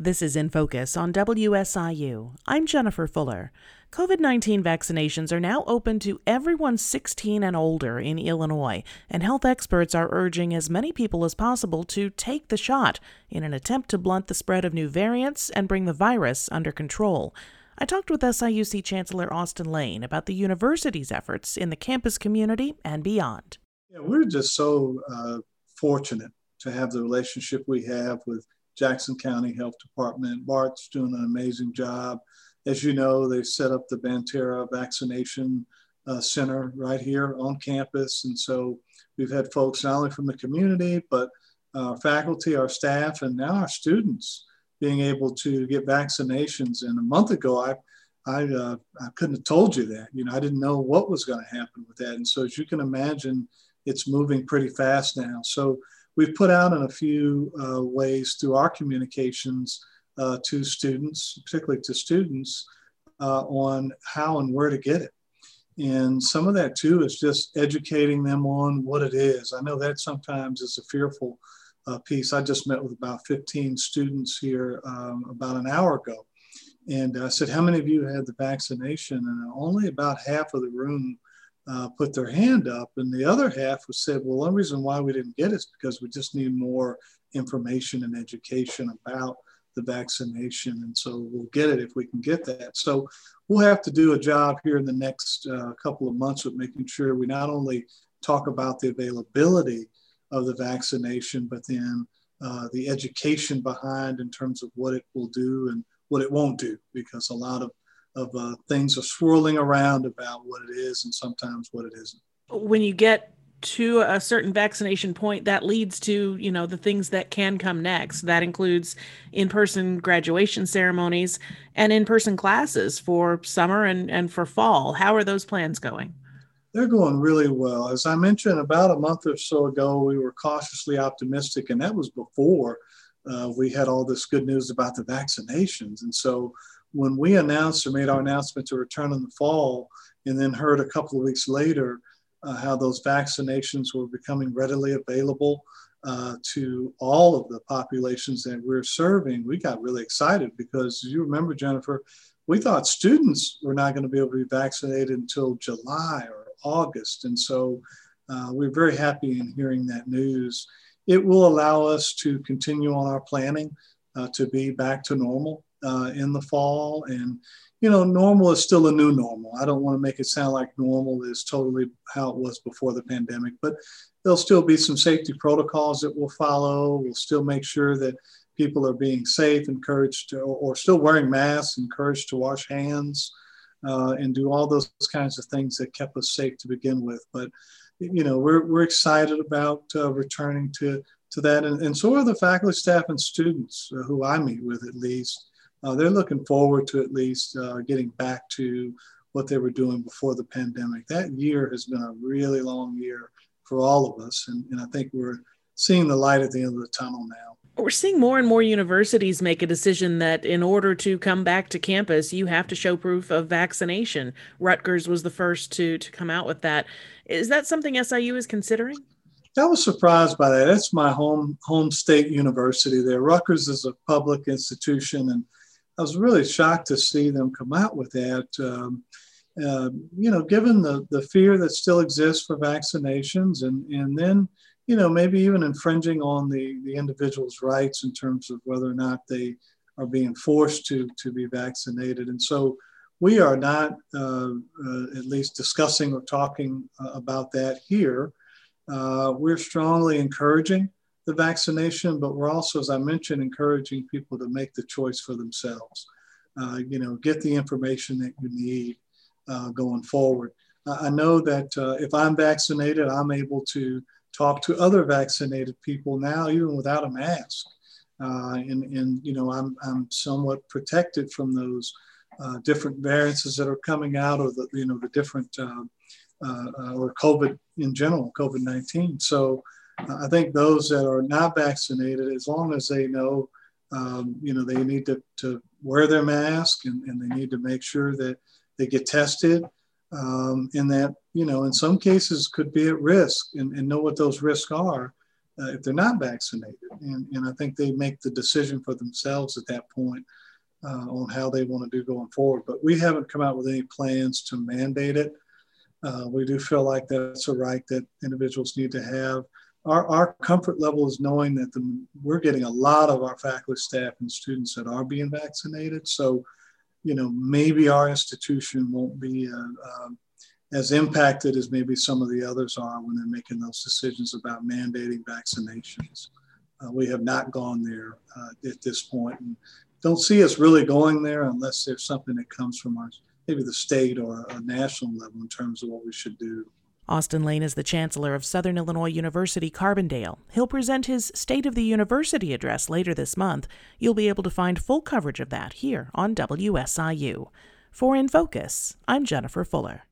This is In Focus on WSIU. I'm Jennifer Fuller. COVID 19 vaccinations are now open to everyone 16 and older in Illinois, and health experts are urging as many people as possible to take the shot in an attempt to blunt the spread of new variants and bring the virus under control. I talked with SIUC Chancellor Austin Lane about the university's efforts in the campus community and beyond. Yeah, we're just so uh, fortunate to have the relationship we have with Jackson County Health Department. Bart's doing an amazing job. As you know, they set up the Banterra Vaccination uh, Center right here on campus. And so we've had folks not only from the community, but our faculty, our staff, and now our students being able to get vaccinations. And a month ago, I I, uh, I couldn't have told you that. You know, I didn't know what was going to happen with that. And so, as you can imagine, it's moving pretty fast now. So, we've put out in a few uh, ways through our communications uh, to students, particularly to students, uh, on how and where to get it. And some of that too is just educating them on what it is. I know that sometimes is a fearful uh, piece. I just met with about 15 students here um, about an hour ago. And I said, How many of you had the vaccination? And only about half of the room uh, put their hand up, and the other half was said, "Well, one reason why we didn't get it is because we just need more information and education about the vaccination, and so we'll get it if we can get that." So we'll have to do a job here in the next uh, couple of months with making sure we not only talk about the availability of the vaccination, but then uh, the education behind in terms of what it will do and what it won't do, because a lot of of uh, things are swirling around about what it is and sometimes what it isn't. When you get to a certain vaccination point that leads to you know the things that can come next. That includes in-person graduation ceremonies and in-person classes for summer and, and for fall. How are those plans going? They're going really well. As i mentioned about a month or so ago we were cautiously optimistic and that was before uh, we had all this good news about the vaccinations and so when we announced or made our announcement to return in the fall, and then heard a couple of weeks later uh, how those vaccinations were becoming readily available uh, to all of the populations that we're serving, we got really excited because you remember, Jennifer, we thought students were not going to be able to be vaccinated until July or August. And so uh, we're very happy in hearing that news. It will allow us to continue on our planning uh, to be back to normal uh, in the fall. And, you know, normal is still a new normal. I don't want to make it sound like normal is totally how it was before the pandemic, but there'll still be some safety protocols that we'll follow. We'll still make sure that people are being safe, encouraged to, or, still wearing masks, encouraged to wash hands. Uh, and do all those kinds of things that kept us safe to begin with. But you know, we're, we're excited about uh, returning to to that, and, and so are the faculty, staff, and students uh, who I meet with at least uh, they're looking forward to at least uh, getting back to what they were doing before the pandemic. That year has been a really long year for all of us, and, and I think we're seeing the light at the end of the tunnel now. We're seeing more and more universities make a decision that in order to come back to campus, you have to show proof of vaccination. Rutgers was the first to to come out with that. Is that something SIU is considering? I was surprised by that. That's my home home state university there. Rutgers is a public institution, and I was really shocked to see them come out with that. Um, uh, you know, given the, the fear that still exists for vaccinations, and, and then, you know, maybe even infringing on the, the individual's rights in terms of whether or not they are being forced to, to be vaccinated. And so we are not uh, uh, at least discussing or talking uh, about that here. Uh, we're strongly encouraging the vaccination, but we're also, as I mentioned, encouraging people to make the choice for themselves. Uh, you know, get the information that you need uh, going forward. I know that if I'm vaccinated, I'm able to talk to other vaccinated people now, even without a mask. Uh, and, and, you know, I'm, I'm somewhat protected from those uh, different variances that are coming out or the, you know, the different, uh, or COVID in general, COVID-19. So, I think those that are not vaccinated, as long as they know, um, you know, they need to, to wear their mask and, and they need to make sure that they get tested um, and that, you know, in some cases could be at risk and, and know what those risks are. uh, if they're not vaccinated. And, and I think they make the decision for themselves at that point uh, on how they want to do going forward. But we haven't come out with any plans to mandate it. Uh, we do feel like that's a right that individuals need to have. Our, our comfort level is knowing that the, we're getting a lot of our faculty, staff, and students that are being vaccinated. So, you know, maybe our institution won't be uh, um, as impacted as maybe some of the others are when they're making those decisions about mandating vaccinations. Uh, we have not gone there uh, at this point and don't see us really going there unless there's something that comes from our maybe the state or a national level in terms of what we should do. Austin Lane is the chancellor of Southern Illinois University Carbondale. He'll present his State of the University address later this month. You'll be able to find full coverage of that here on WSIU. For In Focus, I'm Jennifer Fuller.